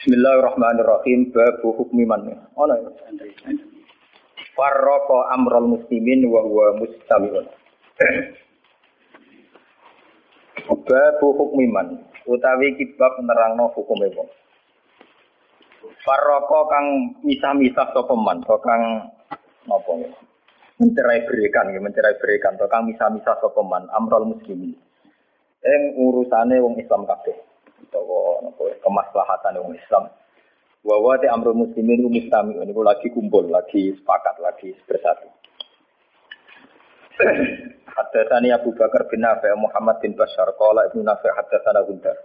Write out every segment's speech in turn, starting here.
Bismillahirrahmanirrahim. Babu hukmi man. Ono ya. Farraqa amral muslimin wa huwa mustami'un. Babu hukmi man. Utawi kitab nerangno hukume wong. Farraqa kang misah-misah sapa man, kang napa ya. Mencerai berikan, mencerai berikan, kang misah-misah sapa man amral muslimin. Ing urusane wong Islam kabeh utawa kemaslahatan wong Islam. Wa wa amrul muslimin mustami niku lagi kumpul, lagi sepakat, lagi bersatu. Haddatsani Abu Bakar bin Nafi' Muhammad bin Bashar qala Ibnu Nafi' haddatsana Gundar.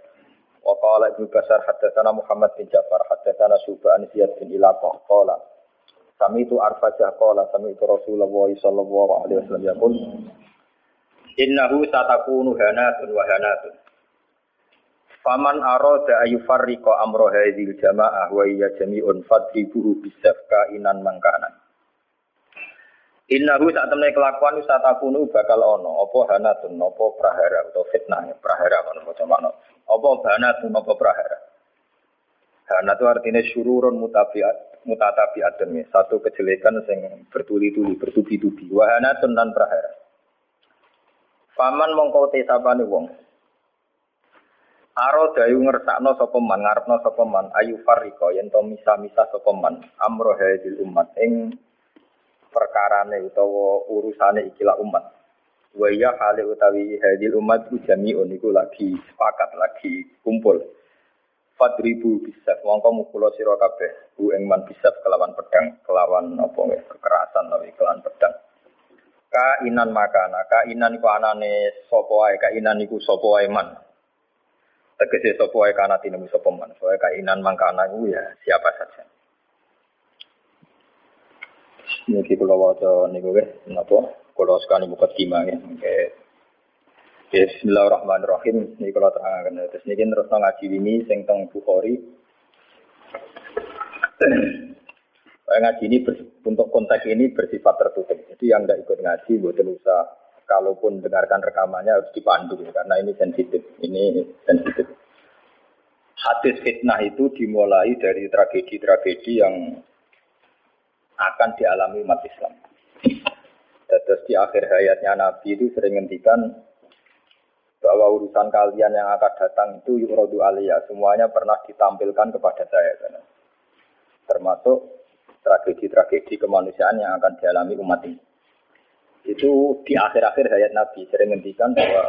Wa qala Ibnu Bashar haddatsana Muhammad bin Ja'far haddatsana Syu'bah an Ziyad bin Ilaqah qala Sami itu arfajah qala sami itu Rasulullah sallallahu alaihi wasallam yaqul Innahu satakunu hanatun wa hanatun Faman arada ayu farriqa amro hadhil jamaah wa iya jami'un fadribuhu bisafka inan mangkanan. Innahu saat temne kelakuan satakunu bakal ono apa hanatun apa prahara atau fitnah prahara kan maca makna. Apa hanatun apa prahara. Hana itu artinya syururun mutabiat mutatabiat satu kejelekan yang bertuli-tuli bertubi-tubi wahana dan prahara. Faman mongko te wong Aro dayu ngersakno sapa man, ngarepno sapa man, ayu fariko yen to misa-misa sapa man, amro hadil umat ing perkarane utawa urusane ikilah umat. Wa ya hale utawi hadil umat ku jami'un iku lagi sepakat, lagi kumpul. Fadribu bisa, mongko mukulo sira kabeh, ku ing man kelawan pedang, kelawan apa kekerasan tapi kelawan pedang. Kainan makana, kainan iku anane sapa wae, kainan iku sapa wae man tegese sapa wae kana tinemu sapa man soe kainan mangkana ku ya siapa saja niki kula waca niku nggih napa kula sekali buka kima ya Bismillahirrahmanirrahim. Ini kalau terangkan. Terus ini terus ngaji ini sing teng Bukhari. ngaji ini untuk konteks ini bersifat tertutup. Jadi yang tidak ikut ngaji, buatan usah kalaupun dengarkan rekamannya harus dipandu karena ini sensitif. Ini sensitif. Hadis fitnah itu dimulai dari tragedi-tragedi yang akan dialami umat Islam. Terus di akhir hayatnya Nabi itu sering ngendikan bahwa urusan kalian yang akan datang itu yurodu aliyah. Semuanya pernah ditampilkan kepada saya. Termasuk tragedi-tragedi kemanusiaan yang akan dialami umat ini itu di akhir-akhir hayat Nabi sering ngendikan bahwa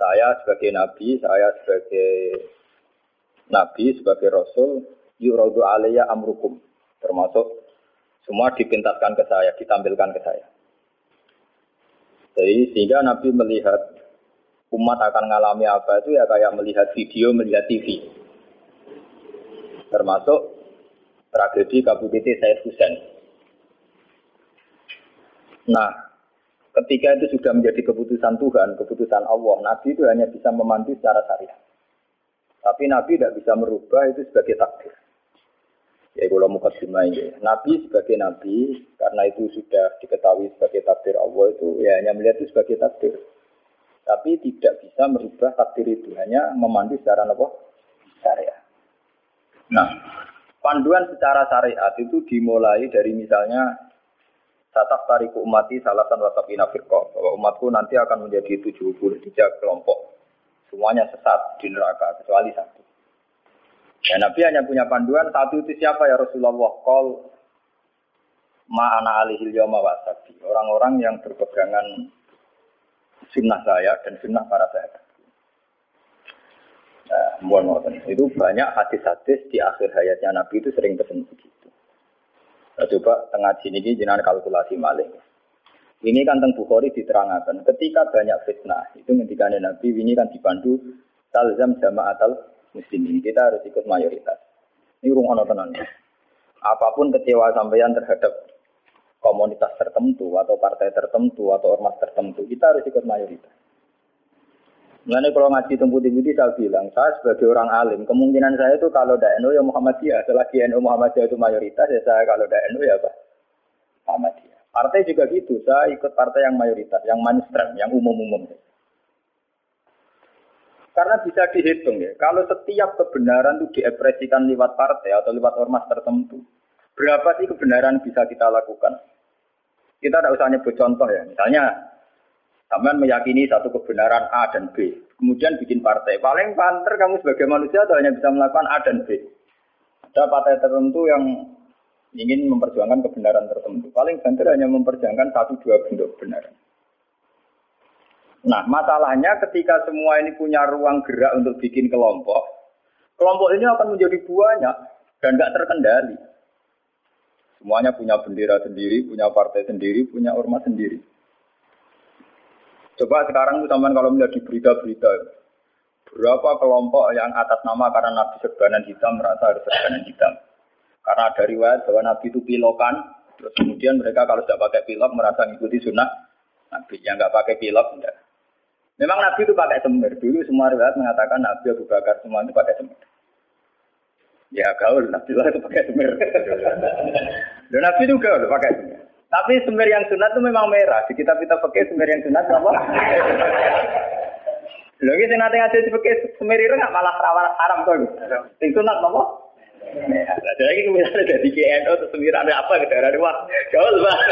saya sebagai Nabi, saya sebagai Nabi, sebagai Rasul, yuradu alaiya amrukum. Termasuk semua dipintaskan ke saya, ditampilkan ke saya. Jadi sehingga Nabi melihat umat akan mengalami apa itu ya kayak melihat video, melihat TV. Termasuk tragedi KBBT Said Hussein. Nah, Ketika itu sudah menjadi keputusan Tuhan, keputusan Allah, Nabi itu hanya bisa memandu secara syariat. Tapi Nabi tidak bisa merubah itu sebagai takdir. Ya kalau muka ini. Nabi sebagai Nabi, karena itu sudah diketahui sebagai takdir Allah itu, ya hanya melihat itu sebagai takdir. Tapi tidak bisa merubah takdir itu, hanya memandu secara apa? Syariat. Nah, panduan secara syariat itu dimulai dari misalnya Tatak tariku umati salasan wasapina firqa. Bahwa umatku nanti akan menjadi 73 kelompok. Semuanya sesat di neraka, kecuali satu. Ya, Nabi hanya punya panduan, satu itu siapa ya Rasulullah? Kol ma'ana alihil yawma wasabi. Orang-orang yang berpegangan sunnah saya dan sunnah para sahabat. Nah, mohon itu banyak hadis-hadis di akhir hayatnya Nabi itu sering pesan begitu. Nah, coba tengah sini ini jenengan kalkulasi malih. Ini kan tentang Bukhari diterangkan. Ketika banyak fitnah, itu ketika Nabi ini kan dipandu talzam jamaatal muslimin. Kita harus ikut mayoritas. Ini rumah tenan. Apa pun kecewa sampeyan terhadap komunitas tertentu atau partai tertentu atau ormas tertentu, kita harus ikut mayoritas. Mengenai kalau ngaji tempat putih saya bilang, saya sebagai orang alim, kemungkinan saya itu kalau tidak NU ya Muhammadiyah. Selagi NU Muhammadiyah itu mayoritas, ya saya kalau tidak NU ya apa? Muhammadiyah. Partai juga gitu, saya ikut partai yang mayoritas, yang mainstream, yang umum-umum. Karena bisa dihitung ya, kalau setiap kebenaran itu diekspresikan lewat partai atau lewat ormas tertentu, berapa sih kebenaran bisa kita lakukan? Kita tidak usah nyebut contoh ya, misalnya Sampean meyakini satu kebenaran A dan B, kemudian bikin partai. Paling panter kamu sebagai manusia hanya bisa melakukan A dan B. Ada partai tertentu yang ingin memperjuangkan kebenaran tertentu. Paling banter hanya memperjuangkan satu dua bentuk kebenaran. Nah, masalahnya ketika semua ini punya ruang gerak untuk bikin kelompok, kelompok ini akan menjadi banyak dan nggak terkendali. Semuanya punya bendera sendiri, punya partai sendiri, punya ormas sendiri. Coba sekarang itu teman kalau melihat di berita-berita, berapa kelompok yang atas nama karena Nabi serbanan hitam merasa harus serbanan hitam. Karena ada riwayat bahwa Nabi itu pilokan, terus kemudian mereka kalau tidak pakai pilok merasa mengikuti sunnah Nabi. Yang nggak pakai pilok, enggak. Memang Nabi itu pakai semir. Dulu semua riwayat mengatakan Nabi Abu Bakar semua itu pakai semir. Ya gaul, Nabi lah itu pakai semir. Dan Nabi itu gaul pakai semir. Tapi semir yang sunat itu memang merah. Di kitab kita pakai semir yang sunat apa? Lagi sing nate ngaji pakai semir itu nggak malah rawan haram tuh. Sing sunat apa? Nah, jadi ini misalnya dari KNO atau semir ada apa ke daerah dua? Gaul banget.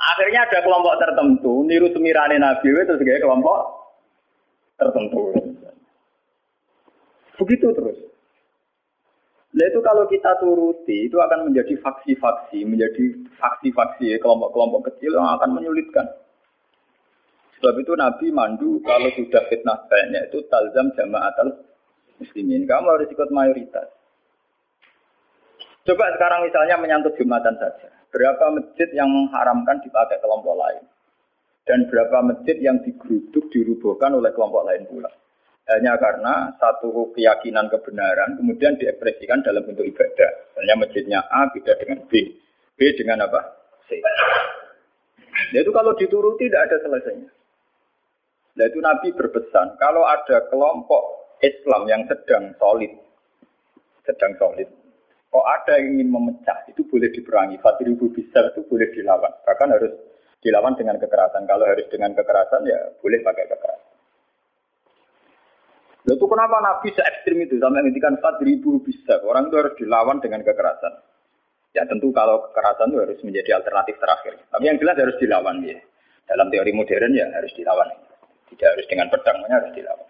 Akhirnya ada kelompok tertentu niru semirane Nabi itu sebagai kelompok tertentu. Begitu terus. Nah itu kalau kita turuti itu akan menjadi faksi-faksi, menjadi faksi-faksi kelompok-kelompok kecil yang akan menyulitkan. Sebab itu Nabi mandu kalau sudah fitnah banyak itu talzam jamaatul muslimin. Kamu harus ikut mayoritas. Coba sekarang misalnya menyangkut jumatan saja. Berapa masjid yang mengharamkan dipakai kelompok lain? Dan berapa masjid yang digeruduk, dirubuhkan oleh kelompok lain pula? Hanya karena satu keyakinan kebenaran kemudian diekspresikan dalam bentuk ibadah. Misalnya masjidnya A beda dengan B. B dengan apa? C. Nah itu kalau dituruti tidak ada selesainya. Nah itu Nabi berpesan, kalau ada kelompok Islam yang sedang solid, sedang solid, Kok ada yang ingin memecah, itu boleh diperangi. Fatribu bisa itu boleh dilawan. Bahkan harus dilawan dengan kekerasan. Kalau harus dengan kekerasan, ya boleh pakai kekerasan. Lalu kenapa Nabi se ekstrim itu sampai ngendikan ribu bisa orang itu harus dilawan dengan kekerasan. Ya tentu kalau kekerasan itu harus menjadi alternatif terakhir. Tapi yang jelas harus dilawan ya. Dalam teori modern ya harus dilawan. Tidak harus dengan pedang, harus dilawan.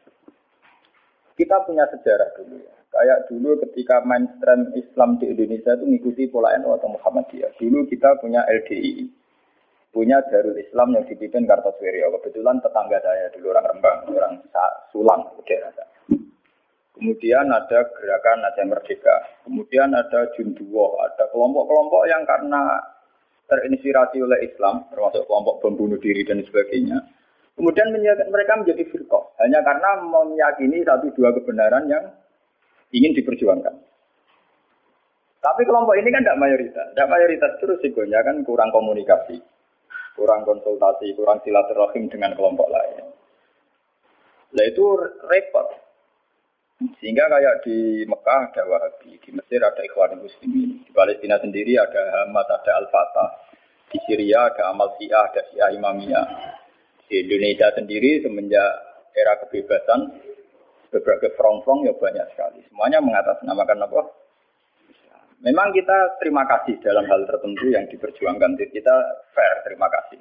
Kita punya sejarah dulu ya. Kayak dulu ketika mainstream Islam di Indonesia itu mengikuti pola NU atau Muhammadiyah. Dulu kita punya LDI, punya Darul Islam yang dipimpin Kartosuwiryo. Kebetulan tetangga saya dulu orang Rembang, orang Sulang, daerah Kemudian ada gerakan Aceh Merdeka. Kemudian ada Junduwo, ada kelompok-kelompok yang karena terinspirasi oleh Islam, termasuk kelompok pembunuh diri dan sebagainya. Kemudian mereka menjadi firqah hanya karena meyakini satu dua kebenaran yang ingin diperjuangkan. Tapi kelompok ini kan tidak mayoritas. Tidak mayoritas terus risikonya kan kurang komunikasi, kurang konsultasi, kurang silaturahim dengan kelompok lain. Nah itu repot. Sehingga kayak di Mekah ada Wahabi, di Mesir ada Ikhwan Muslimin, di Palestina sendiri ada Hamas, ada Al-Fatah, di Syria ada Amal Syiah, ada Syiah Imamiyah. Di Indonesia sendiri semenjak era kebebasan berbagai front-front ya banyak sekali. Semuanya mengatasnamakan apa? Memang kita terima kasih dalam hal tertentu yang diperjuangkan. Kita fair, terima kasih.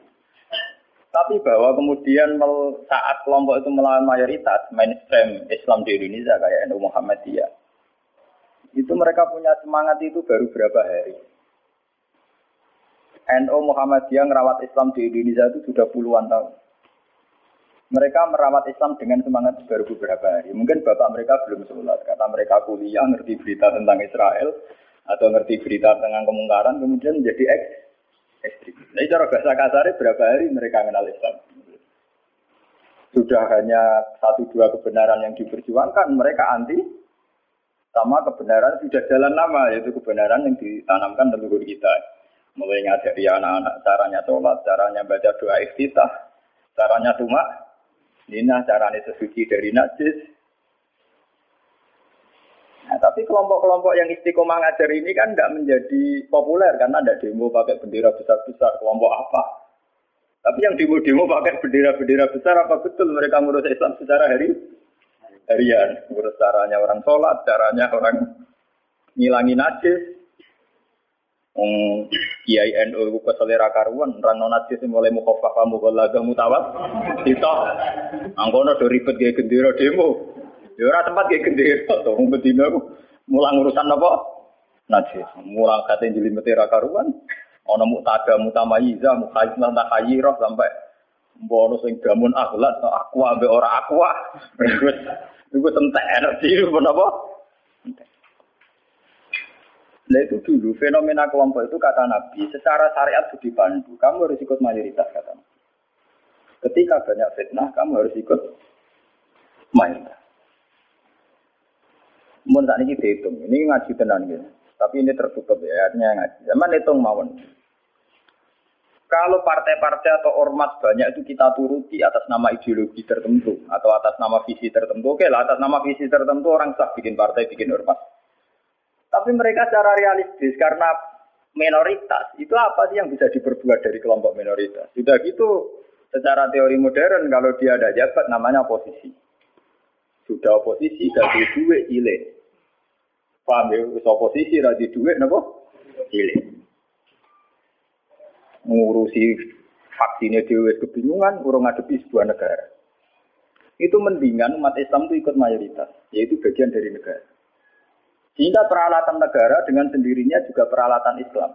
Tapi bahwa kemudian saat kelompok itu melawan mayoritas mainstream Islam di Indonesia kayak NU Muhammadiyah, itu mereka punya semangat itu baru berapa hari. NU Muhammadiyah merawat Islam di Indonesia itu sudah puluhan tahun. Mereka merawat Islam dengan semangat baru beberapa hari. Mungkin bapak mereka belum sholat karena mereka kuliah, ngerti berita tentang Israel atau ngerti berita tentang kemungkaran, kemudian menjadi eks ekstrim. Nah, cara bahasa kasarnya berapa hari mereka kenal Islam. Sudah hanya satu dua kebenaran yang diperjuangkan, mereka anti sama kebenaran sudah jalan lama, yaitu kebenaran yang ditanamkan leluhur kita. Mulai ngajari anak-anak caranya sholat, caranya baca doa iftitah, caranya tumak, Nina caranya sesuci dari najis. Tapi kelompok-kelompok yang istiqomah ngajar ini kan nggak menjadi populer karena ada demo pakai bendera besar-besar kelompok apa. Tapi yang demo-demo pakai bendera-bendera besar apa betul mereka ngurus Islam secara hari harian, ngurus caranya orang sholat, caranya orang ngilangi najis. Kiai NU ku keselera karuan, rano najis mulai mukhafafah mughallaga mutawat. Kita angkono do ribet kayak gendera demo. Ya ora tempat kayak gendera to, wong bedina mulang urusan apa? Najis. Mulang kate jelimet ra karuan. Ana mutada mutamayiza, mukhayyizah takhayyirah sampai Mbono sing gamun akhlak aku ambek ora. Wis iku entek energi apa? Nah itu dulu fenomena kelompok itu kata Nabi, secara syariat budi pandu, kamu harus ikut mayoritas kata Nabi. Ketika banyak fitnah, kamu harus ikut mayoritas. Mun saat ini dihitung, ini ngaji tenan gitu. Tapi ini tertutup ya, artinya ngaji. Zaman hitung mawon. Kalau partai-partai atau ormas banyak itu kita turuti atas nama ideologi tertentu atau atas nama visi tertentu. Oke lah, atas nama visi tertentu orang sah bikin partai, bikin ormas. Tapi mereka secara realistis karena minoritas itu apa sih yang bisa diperbuat dari kelompok minoritas? Sudah gitu secara teori modern kalau dia ada jabat namanya oposisi. Sudah oposisi gaji duit ile. Paham ya? Oposisi gaji duit napa? Ile ngurusi vaksinnya dewe kebingungan, urung ngadepi sebuah negara. Itu mendingan umat Islam itu ikut mayoritas, yaitu bagian dari negara. Sehingga peralatan negara dengan sendirinya juga peralatan Islam.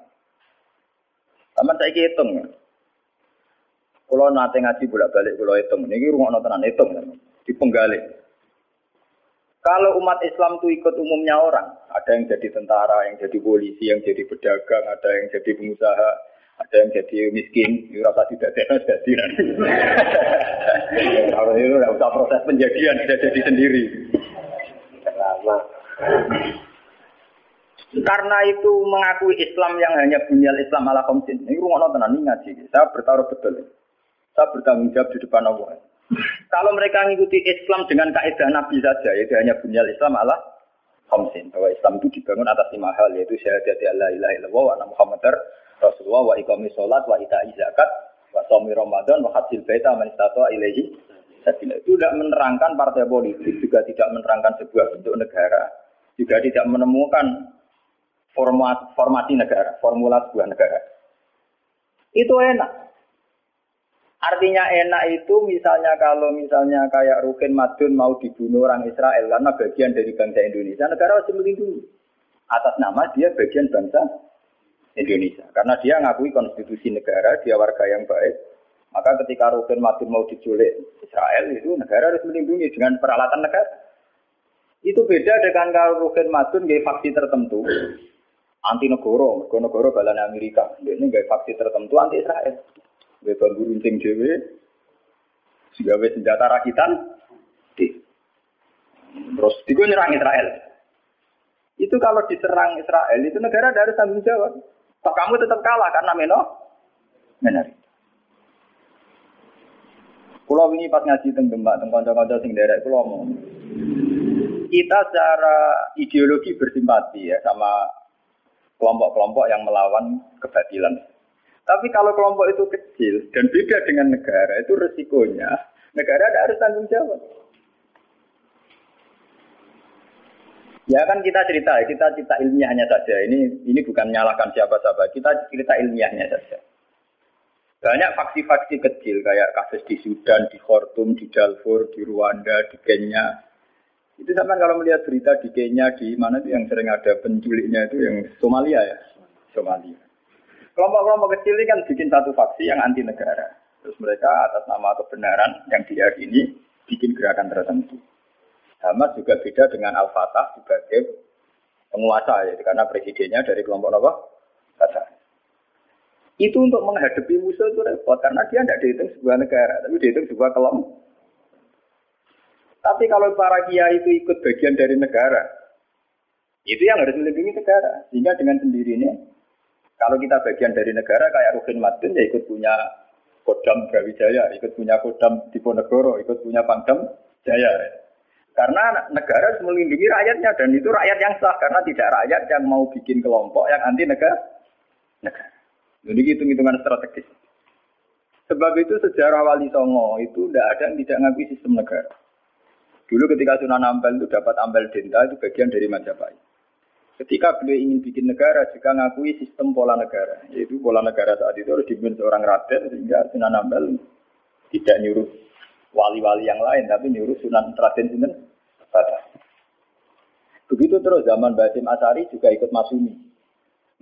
Taman saya hitung ya. Kalau nanti ngaji bolak balik kalau hitung, ini rumah nontonan hitung, di penggalik. Kalau umat Islam itu ikut umumnya orang, ada yang jadi tentara, yang jadi polisi, yang jadi pedagang, ada yang jadi pengusaha, ada yang jadi miskin, rasa tidak ada jadi Kalau itu tidak usah proses penjadian, sudah jadi sendiri. Karena itu mengakui Islam yang hanya bunyal Islam ala komsin. Ini rumah tenan ini ngaji. Saya bertaruh betul. Saya bertanggung jawab di depan Allah. Kalau mereka mengikuti Islam dengan kaidah Nabi saja, yaitu hanya bunyal Islam ala komsin. Bahwa Islam itu dibangun atas lima hal, yaitu syahadat la ilaha illallah wa anna muhammadar Rasulullah wa iqami sholat wa ita'i zakat wa somi Ramadan wa hajil baita man istata ilaihi. Itu tidak menerangkan partai politik, juga tidak menerangkan sebuah bentuk negara, juga tidak menemukan format formasi negara, formula sebuah negara. Itu enak. Artinya enak itu misalnya kalau misalnya kayak Rukin Madun mau dibunuh orang Israel karena bagian dari bangsa Indonesia, negara harus melindungi. Atas nama dia bagian bangsa Indonesia. Karena dia ngakui konstitusi negara, dia warga yang baik. Maka ketika Rukin Madun mau diculik Israel, itu negara harus melindungi dengan peralatan negara. Itu beda dengan kalau Rukin Madun gaya faksi tertentu, anti negoro, negoro balan Amerika. Ini gaya faksi tertentu anti Israel. Gaya bambu runcing dewe, sehingga senjata rakitan, di. Terus di nyerang Israel. Itu kalau diserang Israel, itu negara harus tanggung jawab. Toh kamu tetap kalah karena meno benar. Pulau ini pas ngaji teng Demak, teng kanca-kanca sing derek pulau mau. Kita secara ideologi bersimpati ya sama kelompok-kelompok yang melawan kebatilan. Tapi kalau kelompok itu kecil dan beda dengan negara, itu resikonya negara ada harus tanggung jawab. Ya kan kita cerita, kita cerita ilmiahnya saja. Ini ini bukan menyalahkan siapa-siapa. Kita cerita ilmiahnya saja. Banyak faksi-faksi kecil kayak kasus di Sudan, di Khartoum, di Darfur, di Rwanda, di Kenya. Itu sama kalau melihat berita di Kenya, di mana itu yang sering ada penculiknya itu yang Somalia ya, Somalia. Kelompok-kelompok kecil ini kan bikin satu faksi yang anti negara. Terus mereka atas nama kebenaran yang diyakini bikin gerakan tertentu. Hamas juga beda dengan Al-Fatah sebagai penguasa ya, karena presidennya dari kelompok apa? Fatah. Itu untuk menghadapi musuh itu repot karena dia tidak dihitung sebuah negara, tapi dihitung sebuah kelompok. Tapi kalau para kiai itu ikut bagian dari negara, itu yang harus melindungi negara. Sehingga dengan sendirinya, kalau kita bagian dari negara kayak Rukin Madun ya ikut punya Kodam Brawijaya, ikut punya Kodam Diponegoro, ikut punya Pangdam Jaya. Karena negara harus melindungi rakyatnya dan itu rakyat yang sah karena tidak rakyat yang mau bikin kelompok yang anti negara. negara. Jadi hitung-hitungan strategis. Sebab itu sejarah Wali Songo itu tidak ada yang tidak ngakui sistem negara. Dulu ketika Sunan Ampel itu dapat Ampel Denta itu bagian dari Majapahit. Ketika beliau ingin bikin negara juga ngakui sistem pola negara, yaitu pola negara saat itu harus dipimpin seorang raden sehingga Sunan Ampel tidak nyuruh wali-wali yang lain, tapi nyuruh Sunan Raden Sinten Begitu terus zaman Basim Asari juga ikut masumi,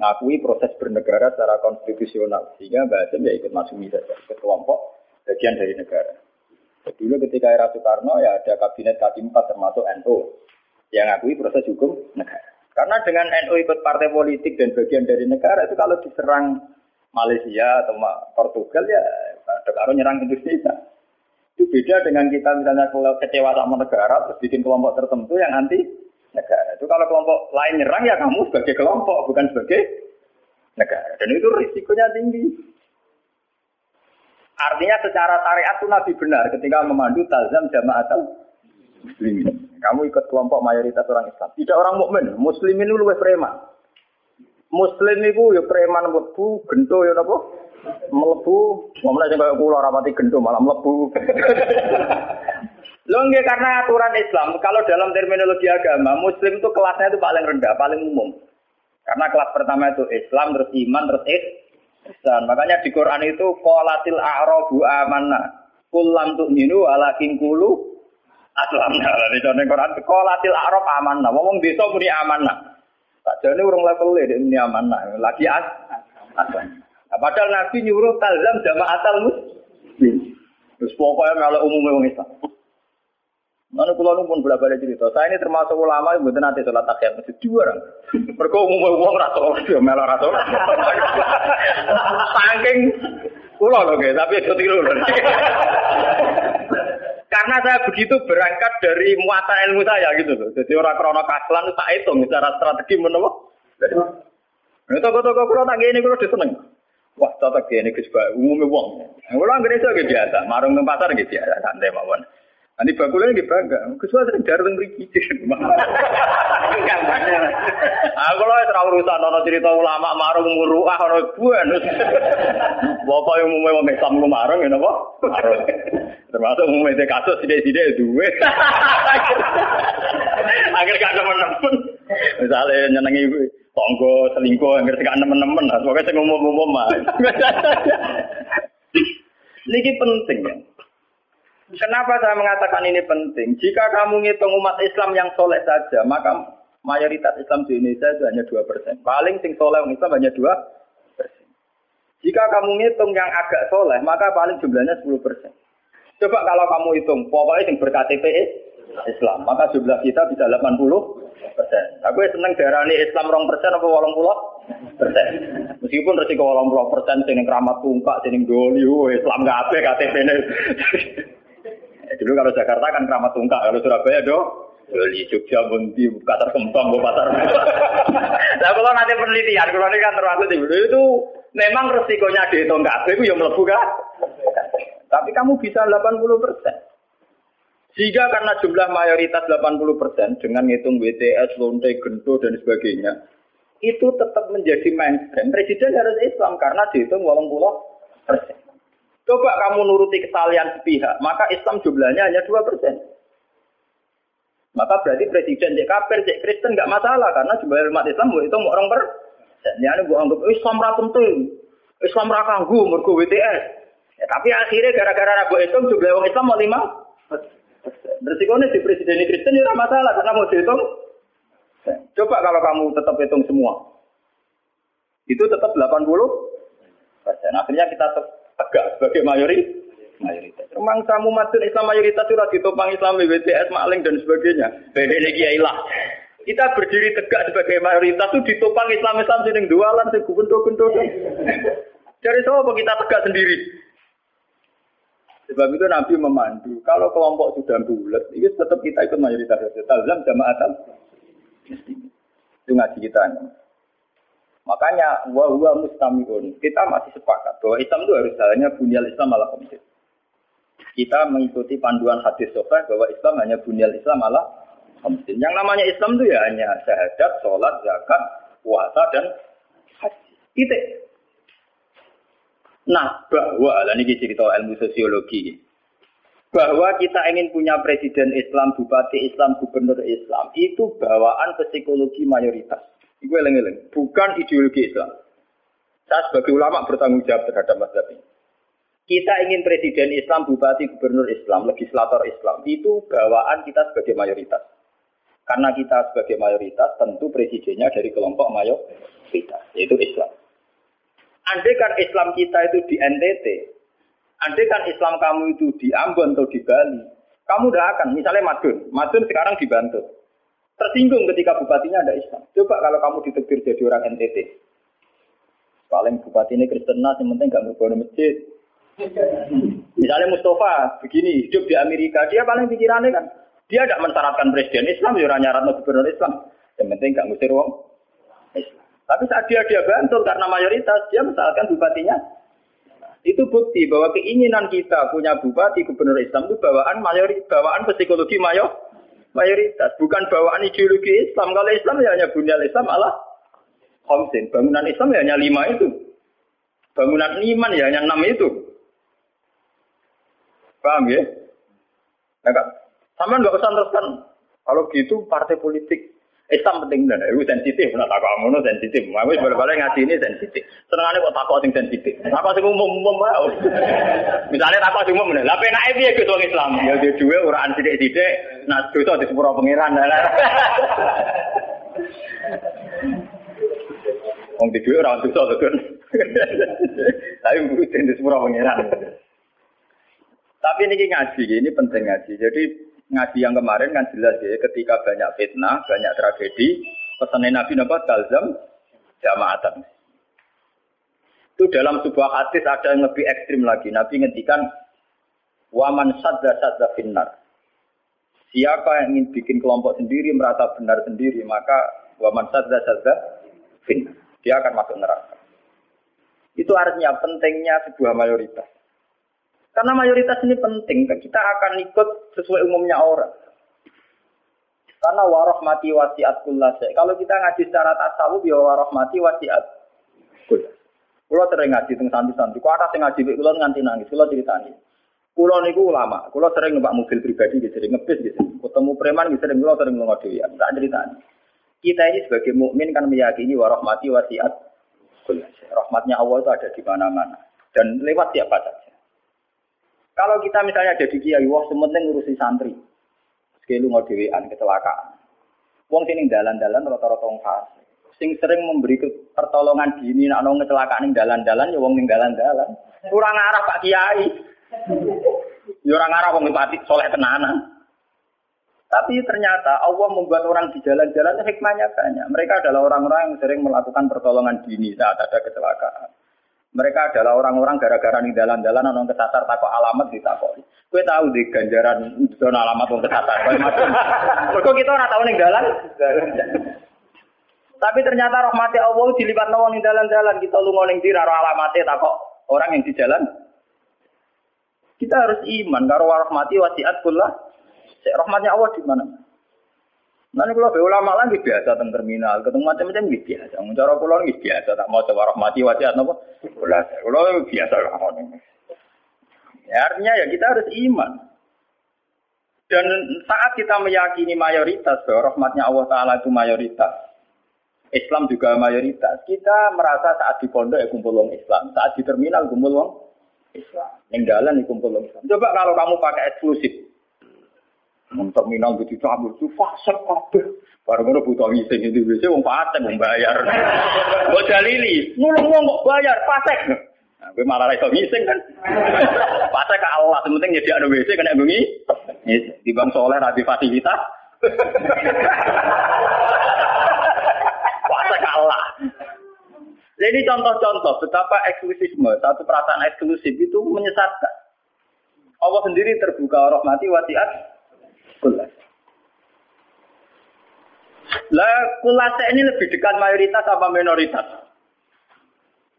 ngakui proses bernegara secara konstitusional, sehingga Basim ya ikut masumi saja, ke kelompok bagian dari negara. Dulu ketika era Soekarno ya ada kabinet K4 termasuk NU yang ngakui proses hukum negara. Karena dengan NU ikut partai politik dan bagian dari negara itu kalau diserang Malaysia atau Portugal ya kalau nyerang Indonesia. Itu beda dengan kita misalnya kalau kecewa sama negara terus bikin kelompok tertentu yang anti negara. Itu kalau kelompok lain nyerang ya kamu sebagai kelompok bukan sebagai negara. Dan itu risikonya tinggi. Artinya secara syariat itu Nabi benar ketika memandu talzam jamaah muslimin. Kamu ikut kelompok mayoritas orang Islam. Tidak orang mukmin. Muslimin itu lebih preman. Muslim itu ya preman mlebu, gento ya napa? Mlebu, ngomongnya sing kaya kula rapati gento malah mlebu. Lho nggih karena aturan Islam, kalau dalam terminologi agama, muslim itu kelasnya itu paling rendah, paling umum. Karena kelas pertama itu Islam, terus iman, terus ihsan. Makanya di Quran itu qolatil a'rabu amanna. Kullam tu'minu walakin kulu Aslam nah di dalam Quran sekolatil Arab aman nah ngomong desa muni aman nah tak jadi urung level ini muni aman nah lagi as aslam nah, padahal Nabi nyuruh talzam jamaatal muslim terus pokoknya kalau umumnya orang Islam. Mana kulo pun bolak balik cerita. Saya ini termasuk ulama yang bukan nanti sholat takhir masjid dua orang. Mereka umum uang rata orang dia melor rata orang. Saking loh guys, tapi itu tiru Karena saya begitu berangkat dari muatan ilmu saya gitu loh. Jadi orang krono kaslan tak hitung secara strategi menapa. Ini toko-toko kulo tak gini kulo diseneng. Wah, cocok gini Gus umumnya wong. Kulo anggere biasa, marung nang gitu biasa, santai mawon. Nanti bakulnya ini bangga. Kesuai sering jarang mriki. Aku loh terlalu urusan nono cerita ulama marung muruah ono buan. Bapak yang umumnya wong Islam ku marung ya napa? Termasuk umumnya kasus sithik-sithik duwe. Akhir gak temen-temen. Misalnya nyenengi tonggo selingkuh akhir gak temen-temen. Pokoknya sing umum-umum mah. Ini penting ya. Kenapa saya mengatakan ini penting? Jika kamu ngitung umat Islam yang soleh saja, maka mayoritas Islam di Indonesia itu hanya dua persen. Paling sing soleh Islam hanya dua persen. Jika kamu ngitung yang agak soleh, maka paling jumlahnya 10 persen. Coba kalau kamu hitung, pokoknya yang berKTP Islam, maka jumlah kita bisa 80 persen. Aku seneng darah ini Islam rong persen apa walang pulau persen. Meskipun resiko walang pulau persen, sini keramat tungkak, sini doli, Islam gak apa KTP ini. Dulu kalau Jakarta kan keramat tungkak, kalau Surabaya do Beli Jogja bunti pasar kembang bu pasar. Nah kalau nanti penelitian, kalau ini kan termasuk di itu memang resikonya dihitung kabeh itu yang melebu kan. Tapi kamu bisa 80 persen. Jika karena jumlah mayoritas 80 persen dengan ngitung WTS, lonte, gento dan sebagainya, itu tetap menjadi mainstream. Presiden harus Islam karena dihitung 80 persen. Coba kamu nuruti kesalahan sepihak, maka Islam jumlahnya hanya dua persen. Maka berarti presiden cek kafir, cek Kristen nggak masalah karena jumlah umat Islam itu mau orang per. Ini gue anggap Islam ra penting, Islam ra kanggu, mergo WTS. Ya, tapi akhirnya gara-gara ragu itu jumlah orang Islam mau lima. Resikonya di presiden Kristen ya masalah karena mau dihitung. Coba kalau kamu tetap hitung semua, itu tetap 80 persen. Akhirnya kita tetap tegak sebagai mayoritas. Mayoritas. Memang kamu masuk Islam mayoritas sudah ditopang Islam BTS maling dan sebagainya. Beda lagi lah. Kita berdiri tegak sebagai mayoritas itu ditopang Islam Islam sini dualan sing gubendo-gubendo. Dari apa kita tegak sendiri? Sebab itu Nabi memandu. Kalau kelompok sudah bulat, itu tetap kita ikut mayoritas. Talzam jamaatan. Itu ngaji kita. Makanya wa huwa mustamiun. Kita masih sepakat bahwa Islam itu harus jalannya bunyal Islam ala khamsin. Kita mengikuti panduan hadis sahih bahwa Islam hanya bunyal Islam ala khamsin. Yang namanya Islam itu ya hanya syahadat, sholat, zakat, puasa dan haji. Titik. Nah, bahwa, lah ini cerita ilmu sosiologi. Bahwa kita ingin punya presiden Islam, bupati Islam, gubernur Islam, itu bawaan psikologi mayoritas. Eleng-eleng, bukan ideologi Islam. Saya sebagai ulama bertanggung jawab terhadap mazhab ini. Kita ingin presiden Islam, bupati, gubernur Islam, legislator Islam. Itu bawaan kita sebagai mayoritas. Karena kita sebagai mayoritas, tentu presidennya dari kelompok mayoritas, yaitu Islam. Andai kan Islam kita itu di NTT, andai kan Islam kamu itu di Ambon atau di Bali, kamu udah akan, misalnya Madun, Madun sekarang dibantu. Tersinggung ketika bupatinya ada Islam. Coba kalau kamu ditegur jadi orang NTT, Paling bupati ini Kristen yang penting nggak berbohong masjid. Misalnya Mustafa begini hidup di Amerika, dia paling pikirannya kan dia tidak mensyaratkan presiden Islam, ya nyarat gubernur Islam. Yang penting nggak ngusir wong Islam. Tapi saat dia dia bantu karena mayoritas dia mensyaratkan bupatinya. Itu bukti bahwa keinginan kita punya bupati gubernur Islam itu bawaan mayoritas, bawaan psikologi mayor mayoritas, bukan bawaan ideologi Islam. Kalau Islam ya hanya bunyal Islam Allah Khomsin. Bangunan Islam ya hanya lima itu. Bangunan iman ya hanya enam itu. Paham ya? Nah, sama nggak usah teruskan. Kalau gitu partai politik Islam penting dan itu sensitif. Nah, tak kamu sensitif. Aku boleh-boleh ngaji ini sensitif. Senangannya kok takut sing sensitif. Takut sing umum umum mau. Misalnya takut sing umum. Lah penak piye gitu Islam? Ya dia dua orang sidik-sidik. Nah, itu di sepuro pengiran. Wong di duit orang susah tuh kan. Tapi mungkin di semua pangeran. Tapi ini ngaji, ini penting ngaji. Jadi ngaji yang kemarin kan jelas ya, ketika banyak fitnah, banyak tragedi, pesan Nabi Nabi Talzam jamaatan. Itu dalam sebuah hadis ada yang lebih ekstrim lagi. Nabi ngendikan waman sadda sadda finnar. Siapa yang ingin bikin kelompok sendiri merasa benar sendiri, maka waman sadda sadda finnar dia akan masuk neraka. Itu artinya pentingnya sebuah mayoritas. Karena mayoritas ini penting, kita akan ikut sesuai umumnya orang. Karena warahmati wasiat kullasya. Kalau kita ngaji secara tasawuf, ya warahmati wasiat kullasya. Kulo sering ngaji tentang santi-santi. Kau ada ngaji, kulo nganti nangis. Kulo ceritani. Kulo niku ulama. Kulo sering ngebak mobil pribadi, gitu, sering ngebis, gitu. Ketemu preman, gitu, sering kulo sering ngomong dewi. Tak ceritani. Kita ini sebagai mukmin kan meyakini warahmati wasiat Rahmatnya Allah itu ada di mana-mana dan lewat siapa saja. Kalau kita misalnya jadi kiai, wah sementing ngurusi santri, sekali mau dewean kecelakaan. Wong sini dalan-dalan rata-rata wong. Sing sering memberi pertolongan dini nak nong kecelakaan ning dalan-dalan ya wong ning dalan-dalan. Kurang arah Pak Kiai. Ya orang arah wong pati soleh tenanan. Tapi ternyata Allah membuat orang di jalan-jalan hikmahnya banyak. Mereka adalah orang-orang yang sering melakukan pertolongan dini saat ada kecelakaan. Mereka adalah orang-orang gara-gara di jalan-jalan orang kesasar takut alamat ditakoi. Kue tahu di ganjaran zona alamat orang kesasar. Kok kita orang tahu nih jalan? Tapi ternyata rahmati Allah dilipat nawang di jalan-jalan. Kita lu ngoning di raro alamatnya takut orang yang di jalan. Kita harus iman karo rahmati wasiat pula rahmatnya Allah di mana? Nanti kalau ulama lagi biasa tentang terminal, ketemu macam-macam gitu biasa. Cara pulau gitu biasa, tak mau coba rahmati wajah apa? Pulau pulau biasa rahmatnya. Ya, artinya ya kita harus iman. Dan saat kita meyakini mayoritas bahwa rahmatnya Allah Taala itu mayoritas, Islam juga mayoritas. Kita merasa saat di pondok ya kumpul orang Islam, saat di terminal kumpul orang Islam, yang jalan ya kumpul orang Islam. Coba kalau kamu pakai eksklusif, terminal gitu cabut itu fasek kabeh. Baru ngono butuh ngising itu biasa wong fasek wong bayar. Mbok dalili, nulung wong kok bayar fasek. Nah, gue malah iso ngising kan. Fasek ke Allah, penting nyediakno WC kena bengi. Di bang soleh ra fasilitas. Fasek ke Allah. Jadi contoh-contoh betapa eksklusifme, satu perasaan eksklusif itu menyesatkan. Allah sendiri terbuka rahmati wasiat kulas. Lah kulase ini lebih dekat mayoritas apa minoritas?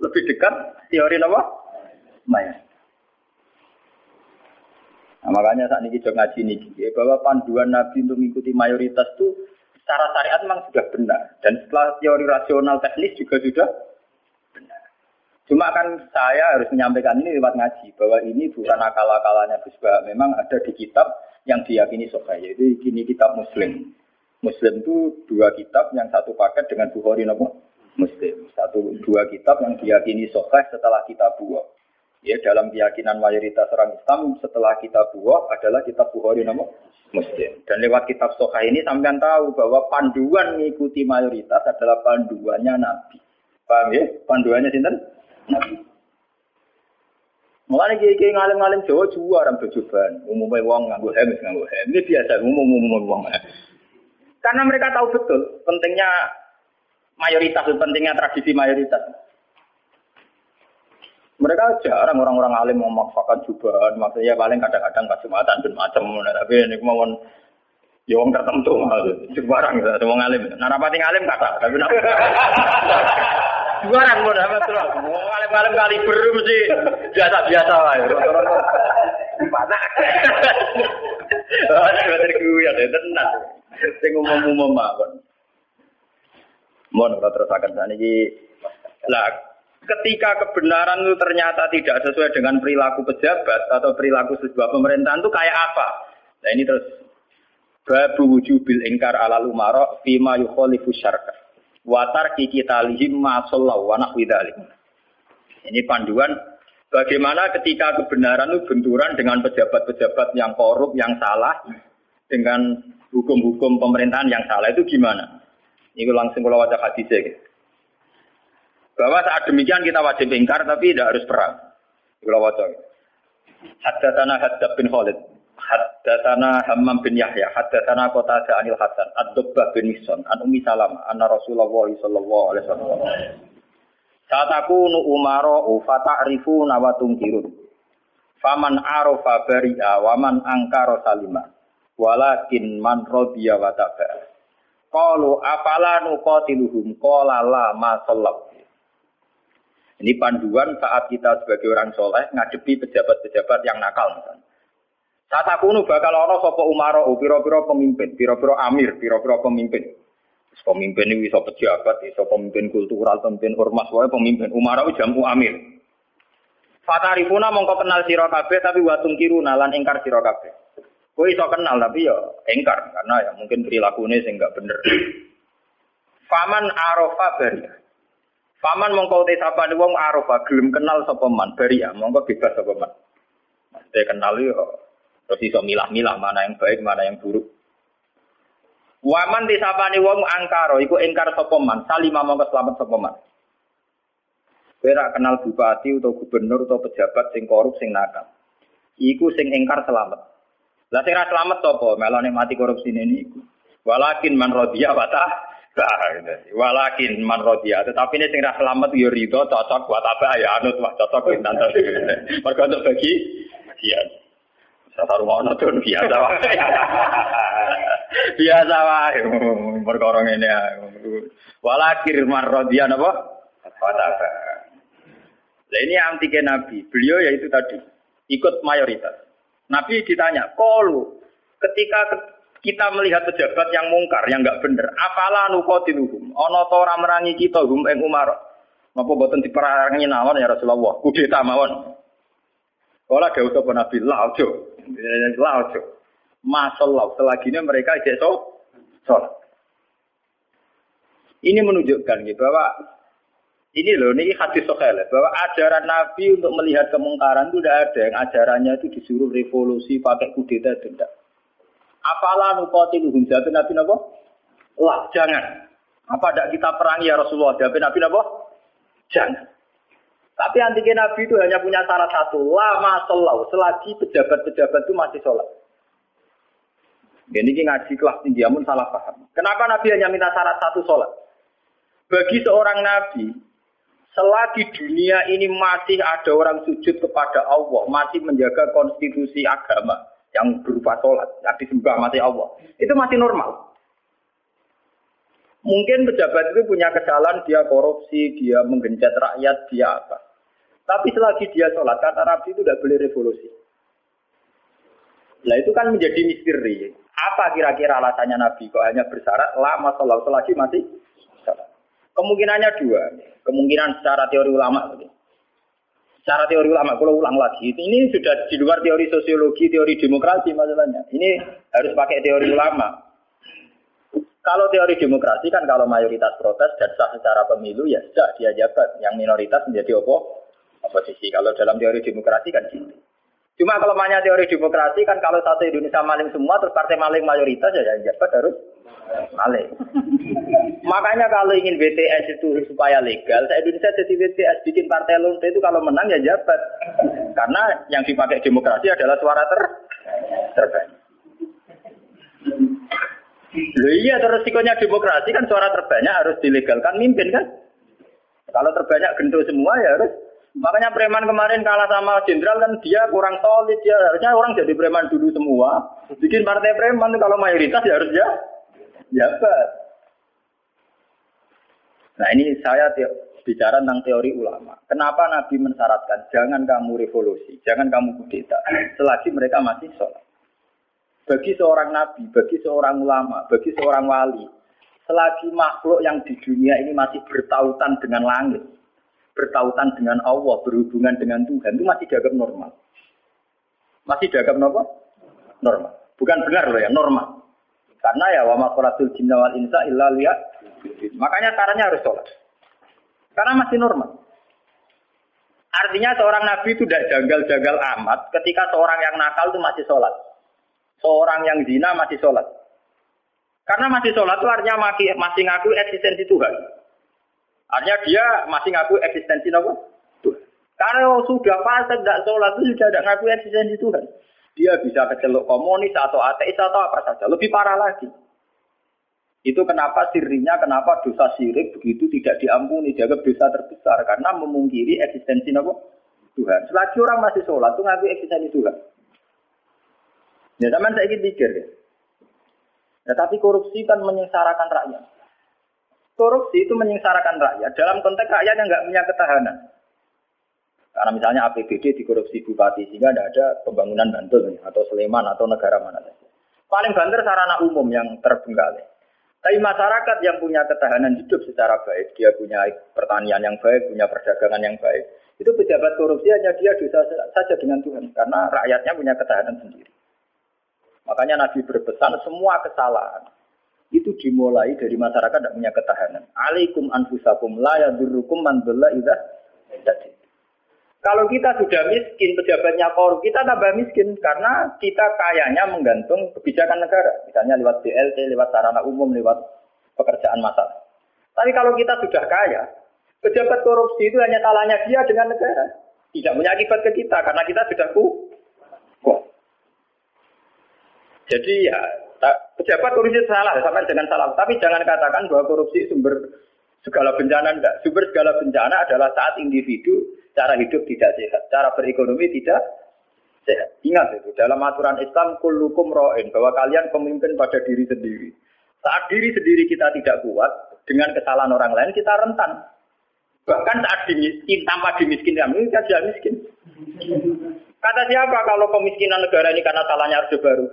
Lebih dekat teori apa? Mayoritas. Nah, makanya saat ini kita ngaji ini bahwa panduan Nabi untuk mengikuti mayoritas itu secara syariat memang sudah benar dan setelah teori rasional teknis juga sudah benar. Cuma kan saya harus menyampaikan ini lewat ngaji bahwa ini bukan akal-akalannya Memang ada di kitab yang diyakini sahih yaitu ini kitab Muslim. Muslim itu dua kitab yang satu paket dengan Bukhari nopo Muslim. Satu dua kitab yang diyakini sahih setelah kitab buah. Ya dalam keyakinan mayoritas orang Islam setelah kitab buah adalah kitab Bukhari nopo Muslim. Dan lewat kitab sahih ini sampean tahu bahwa panduan mengikuti mayoritas adalah panduannya Nabi. Paham ya? Panduannya sinten? Mulane kiai ngalim-ngalim Jawa juara bejoban. Umumnya wong nganggo hemis nganggo hem. Ini biasa umum-umum wong. Karena mereka tahu betul pentingnya mayoritas, pentingnya tradisi mayoritas. Mereka jarang orang-orang alim memaksakan jubahan, maksudnya paling kadang-kadang pas jumatan dan macam, tapi ini kemauan ya wong tertentu, barang gitu, semua ngalim. Narapati ngalim kata, tapi Juaran mau dapat terus. Malam-malam kali beru mesti biasa-biasa lah. Mana? Oh, ada dari gue ya, tenang. Saya ngomong-ngomong mawon. Mohon kalau terus akan sana ini. Lah, ketika kebenaran itu ternyata tidak sesuai dengan perilaku pejabat atau perilaku sebuah pemerintahan itu kayak apa? Nah ini terus babu wujubil ingkar ala lumaro fima yukholifu syarka watar kita lihim masallahu wa Ini panduan bagaimana ketika kebenaran itu benturan dengan pejabat-pejabat yang korup, yang salah, dengan hukum-hukum pemerintahan yang salah itu gimana? Ini langsung kalau wajah hadisnya. Gitu. Bahwa saat demikian kita wajib ingkar tapi tidak harus perang. Kalau wajah. Haddatana Haddad bin Khalid. Haddatsana Hammam bin Yahya, haddatsana Qatadah anil Hasan, Ad-Dubbah bin Mihsan, an Ummi Salamah, anna Rasulullah sallallahu alaihi wasallam. Saat aku nu umaro fata'rifu nawatung kirun. Faman arofa bari'a waman angkaro salima. Walakin man rodiya wa taba'a. Qalu afala nuqatiluhum qala la ma Ini panduan saat kita sebagai orang soleh ngadepi pejabat-pejabat yang nakal misalnya. Saat aku nu bakal ono sapa umaro, pira-pira pemimpin, pira-pira amir, pira-pira pemimpin. Pemimpin ini bisa pejabat, bisa pemimpin kultural, pemimpin ormas, wae pemimpin umaro jamu amir. Fatarifuna mongko kenal sira kabeh tapi watung kiru nalan ingkar sira kabeh. Kowe iso kenal tapi ya ingkar karena ya mungkin perilakunya sing enggak bener. Faman arofa bari. Faman mongko te sapane wong arofa gelem kenal sapa man bari ya mongko bebas sapa man. Mas kenal yo Terus iso milah-milah mana yang baik, mana yang buruk. Waman disapani wong angkaro, iku engkar sopoman, salima mongko selamat sopoman. Berak kenal bupati atau gubernur atau pejabat sing korup sing nakal. Iku sing engkar selamat. Lah sing selamat sapa? Melone mati korupsi ini iku. Walakin man rodiya wata Walakin man rodiya, tetapi ini sing selamat yo rido cocok buat apa ya anut wah cocok pintan. Mergo untuk bagi bagian. Saya rumah tuh biasa wae. biasa wae perkara ngene Walakir marrodian apa? Fataka. Nah ini anti ke Nabi. Beliau yaitu tadi ikut mayoritas. Nabi ditanya, kalau ketika kita melihat pejabat yang mungkar, yang enggak benar, apalah nukotiluhum? Ono to ora merangi kita hum ing Umar. Napa boten diperangi nawon ya Rasulullah? Kudeta mawon. Kala dawuh sapa Nabi, la ojo. Laut. Masalah selagi mereka jadi so, sholat. Ini menunjukkan gitu bahwa ini loh, ini hadis sokel bahwa ajaran Nabi untuk melihat kemungkaran itu tidak ada yang ajarannya itu disuruh revolusi pakai kudeta tidak. Apalah nukotiluhum jatuh Nabi Nabi? Lah jangan. Apa tidak kita perangi ya Rasulullah? Jawab Nabi Nabi? Jangan. Tapi antigen Nabi itu hanya punya syarat satu, lama sholat, selagi pejabat-pejabat itu masih sholat. Ini ngaji kelas tinggi, amun salah paham. Kenapa Nabi hanya minta syarat satu sholat? Bagi seorang Nabi, selagi dunia ini masih ada orang sujud kepada Allah, masih menjaga konstitusi agama yang berupa sholat, yang disembah mati Allah, itu masih normal. Mungkin pejabat itu punya kesalahan, dia korupsi, dia menggencet rakyat, dia apa. Tapi selagi dia sholat, kata Nabi itu tidak boleh revolusi. Nah itu kan menjadi misteri. Apa kira-kira alasannya Nabi kok hanya bersyarat lama sholat selagi masih sholat? Kemungkinannya dua. Kemungkinan secara teori ulama. Secara teori ulama, kalau ulang lagi, ini sudah di luar teori sosiologi, teori demokrasi masalahnya. Ini harus pakai teori ulama. Kalau teori demokrasi kan kalau mayoritas protes dan sah secara pemilu ya sudah dia jabat. Yang minoritas menjadi opo oposisi. Kalau dalam teori demokrasi kan gitu. Cuma kalau banyak teori demokrasi kan kalau satu Indonesia maling semua terus partai maling mayoritas ya yang jabat harus maling. Makanya kalau ingin BTS itu supaya legal, saya Indonesia jadi BTS bikin partai lonte itu kalau menang ya jabat. Karena yang dipakai demokrasi adalah suara ter terbanyak. Loh iya terus resikonya demokrasi kan suara terbanyak harus dilegalkan mimpin kan? Kalau terbanyak gendut semua ya harus. Makanya preman kemarin kalah sama jenderal kan dia kurang solid ya harusnya orang jadi preman dulu semua. Bikin partai preman kalau mayoritas ya harus ya jabat. Nah ini saya bicara tentang teori ulama. Kenapa Nabi mensyaratkan jangan kamu revolusi, jangan kamu kudeta, selagi mereka masih sholat. Bagi seorang nabi, bagi seorang ulama, bagi seorang wali, selagi makhluk yang di dunia ini masih bertautan dengan langit, bertautan dengan Allah, berhubungan dengan Tuhan, itu masih dianggap normal. Masih dianggap normal? Normal. Bukan benar loh ya, normal. Karena ya wa makhlatul jinna wal insa illa liya. Makanya caranya harus sholat. Karena masih normal. Artinya seorang nabi itu tidak jagal-jagal amat ketika seorang yang nakal itu masih sholat. Seorang yang zina masih sholat. Karena masih sholat itu artinya masih, masih ngaku eksistensi Tuhan. Artinya dia masih ngaku eksistensi apa? Tuhan. Karena sudah fase tidak sholat itu sudah tidak ngaku eksistensi Tuhan. Dia bisa kecelok komunis atau ateis atau apa saja. Lebih parah lagi. Itu kenapa sirinya, kenapa dosa sirik begitu tidak diampuni, dianggap dosa terbesar. Karena memungkiri eksistensi apa? Tuhan. Selagi orang masih sholat, itu ngaku eksistensi Tuhan. Ya, zaman saya pikir ya. Nah, tapi korupsi kan menyengsarakan rakyat. Korupsi itu menyengsarakan rakyat dalam konteks rakyat yang nggak punya ketahanan. Karena misalnya APBD dikorupsi bupati sehingga tidak ada pembangunan Bantul atau Sleman atau negara mana saja. Paling banter sarana umum yang terbengkalai. Tapi masyarakat yang punya ketahanan hidup secara baik, dia punya pertanian yang baik, punya perdagangan yang baik, itu pejabat korupsi hanya dia dosa saja dengan Tuhan, karena rakyatnya punya ketahanan sendiri. Makanya Nabi berpesan semua kesalahan itu dimulai dari masyarakat tidak punya ketahanan. Alaikum anfusakum la yadurukum man idza kalau kita sudah miskin, pejabatnya korup, kita tambah miskin karena kita kayanya menggantung kebijakan negara. Misalnya lewat BLT, lewat sarana umum, lewat pekerjaan masalah. Tapi kalau kita sudah kaya, pejabat korupsi itu hanya salahnya dia dengan negara. Tidak punya akibat ke kita karena kita sudah ku. Jadi ya, pejabat korupsi salah, sama dengan salah. Tapi jangan katakan bahwa korupsi sumber segala bencana enggak. Sumber segala bencana adalah saat individu cara hidup tidak sehat, cara berekonomi tidak sehat. Ingat itu, dalam aturan Islam kullukum ro'in, bahwa kalian pemimpin pada diri sendiri. Saat diri sendiri kita tidak kuat, dengan kesalahan orang lain kita rentan. Bahkan saat dimiskin, tanpa dimiskin kami, kita tidak miskin. Kata siapa kalau pemiskinan negara ini karena salahnya Orde Baru?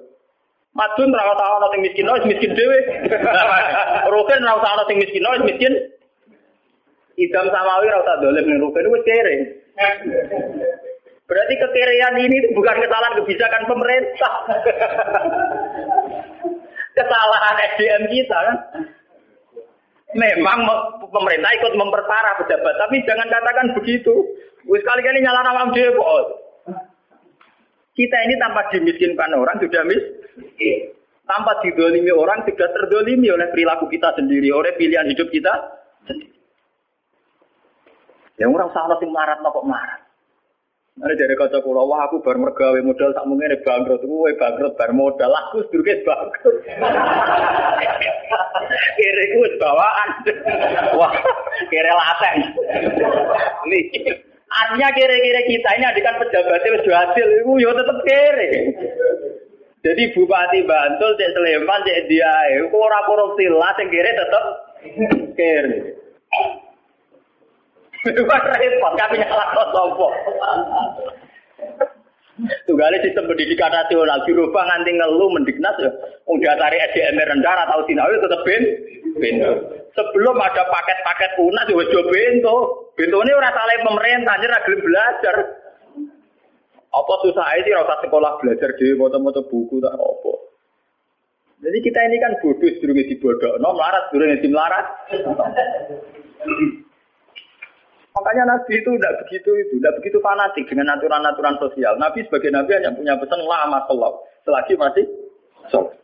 Madun ora tau ana miskin, wis miskin dhewe. Roken ora tau ana sing miskin, wis miskin Idam samawi rasa dolim ning rukun itu kere. Berarti kekerean ini bukan kesalahan kebijakan pemerintah. kesalahan SDM kita kan. Memang pemerintah ikut memperparah pejabat, tapi jangan katakan begitu. Wis kali-kali nyala dhewe kok. Kita ini tanpa dimiskinkan orang sudah mis tanpa didolimi orang sudah terdolimi oleh perilaku kita sendiri, oleh pilihan hidup kita. Yang orang salah sing marat kok marat. Ada dari kata pulau, wah aku bar mergawe modal tak mungkin bangkrut, gue bangkrut bar modal, aku sedurunge bangkrut. kira gue bawaan, wah kira laten. Nih, artinya kira-kira kita ini adikan pejabatnya sudah hasil, itu yo tetap kere. Jadi Bupati Bantul, Cek Sleman, Cek Dia, orang korupsi lah, yang kere tetap kere. Wah repot, kami nyala sopo. Tugale sistem pendidikan nasional dirubah nganti ngelu mendiknas ya. Wong diatari SDM rendah atau sinau tetep ben ben. Sebelum ada paket-paket UNAS ya wis bento. Bento ini ora salah pemerintah, jadi gelem belajar. Apa susah aja sih rasa sekolah belajar di foto-foto buku tak apa. Jadi kita ini kan bodoh sedurunge dibodoh, no melarat sedurunge melarat. Makanya Nabi itu tidak begitu itu, tidak begitu fanatik dengan aturan-aturan sosial. Nabi sebagai Nabi hanya punya pesan lama sholat, selagi masih sholat.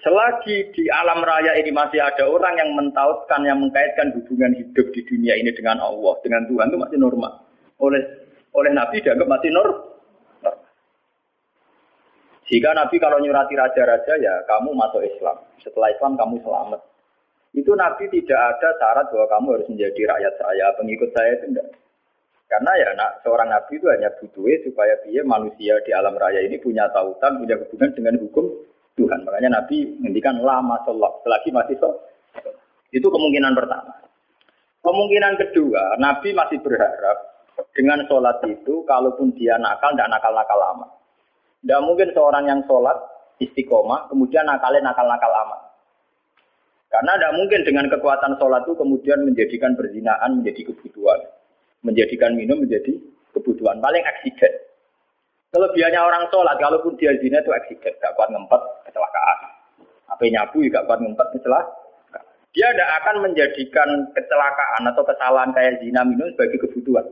Selagi di alam raya ini masih ada orang yang mentautkan, yang mengkaitkan hubungan hidup di dunia ini dengan Allah, dengan Tuhan itu masih normal. Oleh oleh Nabi dianggap masih normal. Jika Nabi kalau nyurati raja-raja ya kamu masuk Islam. Setelah Islam kamu selamat. Itu Nabi tidak ada syarat bahwa kamu harus menjadi rakyat saya, pengikut saya itu enggak. Karena ya nak, seorang Nabi itu hanya butuh supaya dia manusia di alam raya ini punya tautan, punya hubungan dengan hukum Tuhan. Makanya Nabi menghentikan lama sholat, selagi masih sholat. Itu kemungkinan pertama. Kemungkinan kedua, Nabi masih berharap dengan sholat itu, kalaupun dia nakal, tidak nakal-nakal lama. Tidak mungkin seorang yang sholat istiqomah, kemudian nakalnya nakal-nakal lama. Karena tidak mungkin dengan kekuatan sholat itu kemudian menjadikan perzinaan menjadi kebutuhan. Menjadikan minum menjadi kebutuhan. Paling aksiden. Kelebihannya orang sholat, kalaupun dia zina itu aksiden. Gak kuat ngempet, kecelakaan. Apa nyabu gak kuat ngempet, kecelakaan. Dia tidak akan menjadikan kecelakaan atau kesalahan kayak zina minum sebagai kebutuhan.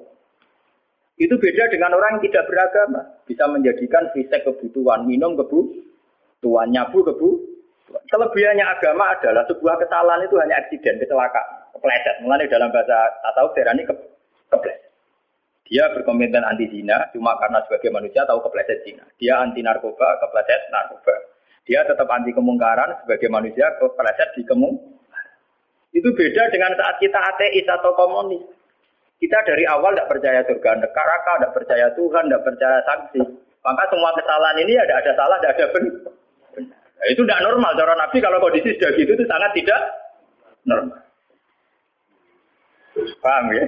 Itu beda dengan orang yang tidak beragama. Bisa menjadikan fisik kebutuhan, minum kebutuhan, nyabu kebutuhan Kelebihannya agama adalah sebuah kesalahan itu hanya aksiden, kecelakaan, kepleset. Mulai dalam bahasa atau ini ke, kepleset. Dia berkomitmen anti zina cuma karena sebagai manusia tahu kepleset zina. Dia anti narkoba, kepleset narkoba. Dia tetap anti kemungkaran sebagai manusia kepleset di kemung. Itu beda dengan saat kita ateis atau komunis. Kita dari awal tidak percaya surga neraka, tidak percaya Tuhan, tidak percaya sanksi. Maka semua kesalahan ini ada ada salah, ada ada benar. Nah, itu tidak normal. Cara Nabi kalau kondisi sudah gitu itu sangat tidak normal. Paham ya?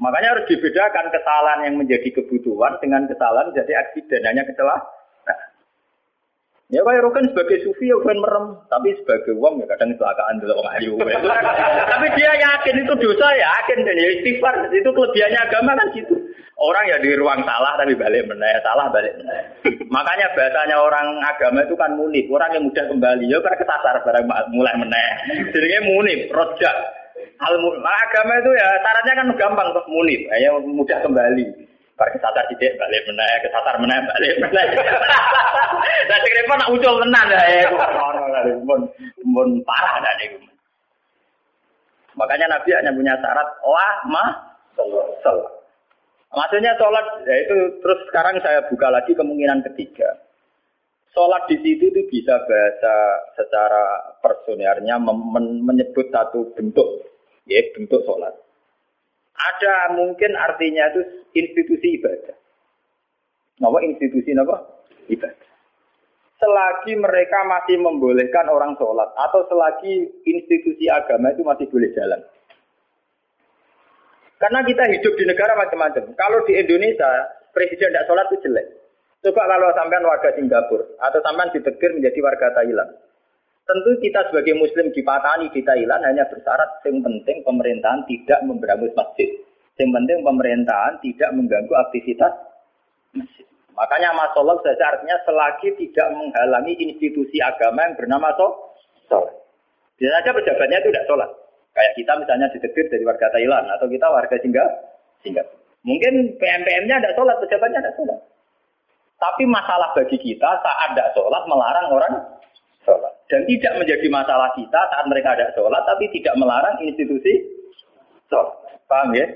Makanya harus dibedakan kesalahan yang menjadi kebutuhan dengan kesalahan jadi aksiden hanya kecelakaan. Ya kayak Rokan sebagai sufi ya bukan merem, tapi sebagai uang ya kadang kecelakaan dulu orang ayu. tapi dia yakin itu dosa ya, yakin dan ya istighfar itu kelebihannya agama kan gitu. Orang ya di ruang salah tapi balik meneh, salah balik meneh. Makanya bahasanya orang agama itu kan munib, orang yang mudah kembali ya karena kesasar barang mulai meneh. Jadinya munib, rojak. Hal nah, agama itu ya syaratnya kan gampang untuk munib, ya mudah kembali. Bar kesasar tidak balik meneh, kesasar meneh balik meneh. Lah sing repot nak ucul tenan ya. Mun mun parah dah niku. Makanya Nabi hanya punya syarat lah mah sholat. Maksudnya sholat, ya itu terus sekarang saya buka lagi kemungkinan ketiga. Sholat di situ itu bisa bahasa secara personernya menyebut satu bentuk, ya bentuk sholat. Ada mungkin artinya itu institusi ibadah. Nama institusi apa? Ibadah. Selagi mereka masih membolehkan orang sholat atau selagi institusi agama itu masih boleh jalan. Karena kita hidup di negara macam-macam. Kalau di Indonesia, presiden tidak sholat itu jelek. Coba kalau sampean warga Singapura atau sampean ditegur menjadi warga Thailand. Tentu kita sebagai muslim di Patani di Thailand hanya bersyarat yang penting pemerintahan tidak memberangus masjid. Yang penting pemerintahan tidak mengganggu aktivitas masjid. Makanya masalah saja artinya selagi tidak menghalangi institusi agama yang bernama sholat. Bisa saja pejabatnya itu tidak sholat. Kayak kita misalnya ditegur dari warga Thailand atau kita warga Singapura. Mungkin PMPM-nya tidak sholat, pejabatnya tidak sholat. Tapi masalah bagi kita saat tidak sholat melarang orang. Dan tidak menjadi masalah kita saat mereka ada sholat, tapi tidak melarang institusi sholat. Paham ya?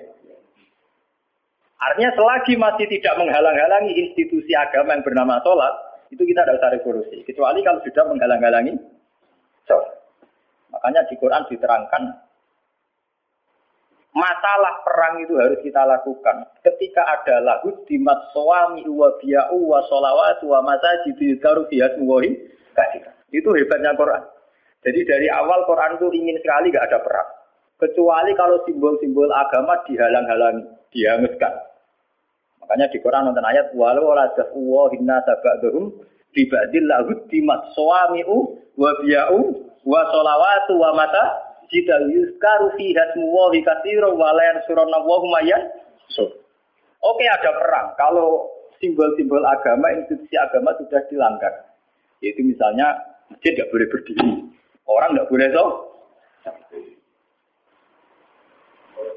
Artinya selagi masih tidak menghalang-halangi institusi agama yang bernama sholat, itu kita tidak usah revolusi. Kecuali kalau sudah menghalang-halangi sholat. Makanya di Quran diterangkan masalah perang itu harus kita lakukan ketika ada lagu di suami wa biya'u wa sholawatu wa masajid karu biasmuwahi kasih. Itu hebatnya Quran. Jadi dari awal Quran itu ingin sekali gak ada perang. Kecuali kalau simbol-simbol agama dihalang-halangi, dihanguskan. Makanya di Quran nonton ayat walau la wa hinna sabadhum bibadil lahu dimat suami'u wa biya'u wa sholawatu wa mata jika yuskaru fi hasmu wa katsira wa la yansuruna Oke ada perang. Kalau simbol-simbol agama, institusi agama sudah dilanggar. Yaitu misalnya masjid tidak boleh berdiri. Orang tidak boleh so.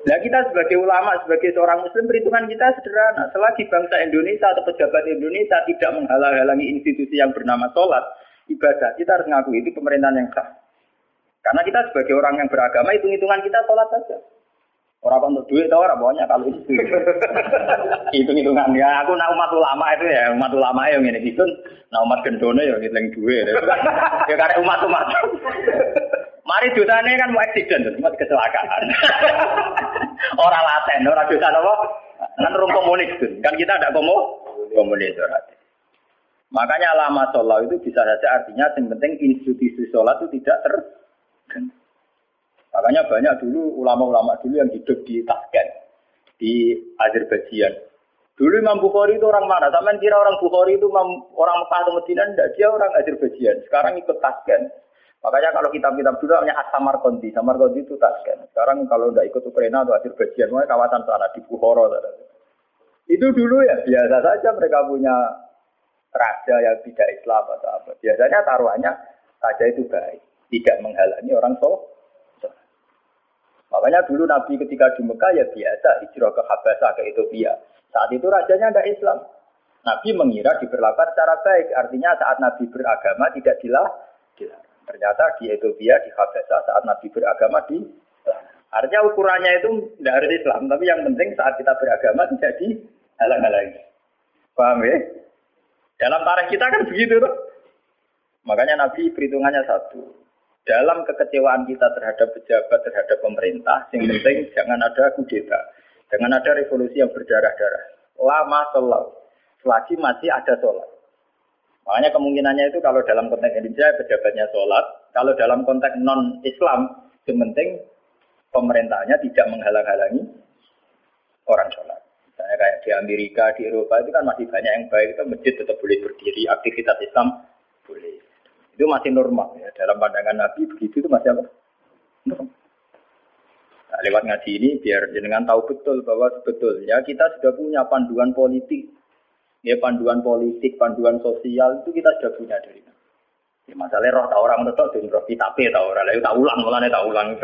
Nah kita sebagai ulama, sebagai seorang muslim, perhitungan kita sederhana. Selagi bangsa Indonesia atau pejabat Indonesia tidak menghalang-halangi institusi yang bernama sholat, ibadah, kita harus ngaku itu pemerintahan yang sah. Karena kita sebagai orang yang beragama, hitung-hitungan kita sholat saja. Orang untuk duit tau orang pokoknya kalau itu hitung-hitungan ya aku nak umat ulama itu ya umat ulama yang ini gitu, nak umat gendone ya ngitung duit ya karena umat umat. Mari dosanya kan mau accident, cuma kecelakaan. orang laten, orang dosa apa? Kan rum komunis. Kan kita ada komo komunis orang. Makanya lama sholat itu bisa saja artinya yang penting institusi sholat itu tidak ter Makanya banyak dulu ulama-ulama dulu yang hidup di Tashkent, di Azerbaijan. Dulu Imam Bukhari itu orang mana? Sama kira orang Bukhari itu orang Mekah atau Medina? Tidak, dia orang Azerbaijan. Sekarang ikut Tashkent. Makanya kalau kitab-kitab dulu namanya As-Samarkandi. Samarkandi itu Tashkent. Sekarang kalau tidak ikut Ukraina atau Azerbaijan, makanya kawasan sana di Bukhara. Itu dulu ya biasa saja mereka punya raja yang tidak Islam atau apa. Biasanya taruhannya raja itu baik, tidak menghalangi orang soleh. Makanya dulu Nabi ketika di Mekah ya biasa hijrah ke Habasah ke Ethiopia. Saat itu rajanya tidak Islam. Nabi mengira diperlakukan secara baik. Artinya saat Nabi beragama tidak dilah. Ternyata di Ethiopia, di Habasah saat Nabi beragama di Artinya ukurannya itu tidak harus Islam, tapi yang penting saat kita beragama tidak dihalang-halangi. Paham ya? Dalam tarikh kita kan begitu tuh. Makanya Nabi perhitungannya satu. Dalam kekecewaan kita terhadap pejabat, terhadap pemerintah, yang penting jangan ada kudeta. Jangan ada revolusi yang berdarah-darah. Lama selalu. Selagi masih ada sholat. Makanya kemungkinannya itu kalau dalam konteks Indonesia pejabatnya sholat. Kalau dalam konteks non-Islam, yang penting pemerintahnya tidak menghalang-halangi orang sholat. Misalnya kayak di Amerika, di Eropa itu kan masih banyak yang baik. Itu masjid tetap boleh berdiri, aktivitas Islam boleh. Itu masih normal ya. Dalam pandangan Nabi begitu itu masih apa? Nah, lewat ngaji ini biar jenengan tahu betul bahwa sebetulnya kita sudah punya panduan politik. Ya panduan politik, panduan sosial itu kita sudah punya dari Ya, masalahnya roh tak orang tetap jadi roh kita tak orang lalu tak ulang mulanya tak ulang.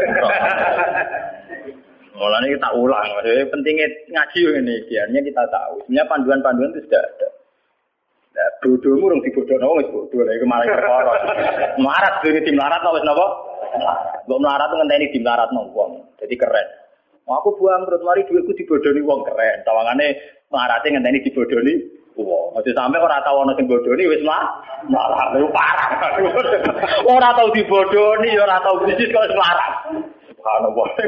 Mulanya kita ulang. Maksudnya pentingnya ngaji ini biarnya kita tahu. Sebenarnya panduan-panduan itu sudah ada Bodohmu rong dibodohno wis bodoh lha iku malah perkara. Melarat dene tim melarat wis napa? Mbok melarat ngenteni tim melarat wong. Jadi keren. Mau aku buang terus mari duitku dibodohi wong keren. Tawangane melarate ngenteni dibodohi wong. Aja sampe ora tau ana sing bodohi wis mah malah lu parah. ora tau dibodohi, ora tau bisnis kok melarat. Subhanallah.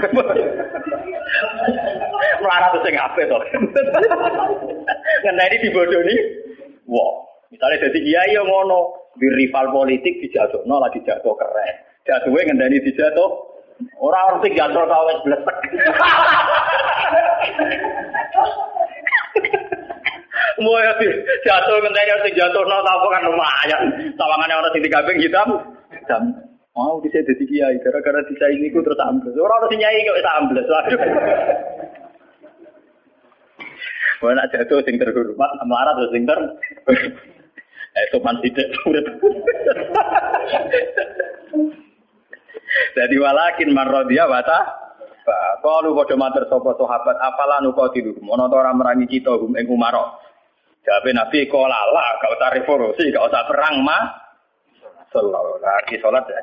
melarat sing apik to. Ngenteni dibodohi Wah, misalnya jadi kiai yang ngono, di rival politik dijatuhno lagi jatuh keren. Jatuhnya ngendani dijatuh, orang orang jatuh kawes blesek. Mau ya jatuh ngendani orang jatuh no apa kan lumayan. Tawangannya orang sing dikabing hitam, hitam. Mau bisa jadi kiai gara-gara ini ku terus ambles. Orang orang sing nyai kok ambles. Waduh. Wah nak jatuh sing terhormat, melarat terus sing ter. Eh sopan tidak urip. Jadi walakin marrodia bata. Kalau pada mater sopo sahabat apalah nukotilu, mono ora merangi kita hum ing umaro. Jabe Nabi gak usah revolusi, gak usah perang mah. Selalu lagi sholat ya.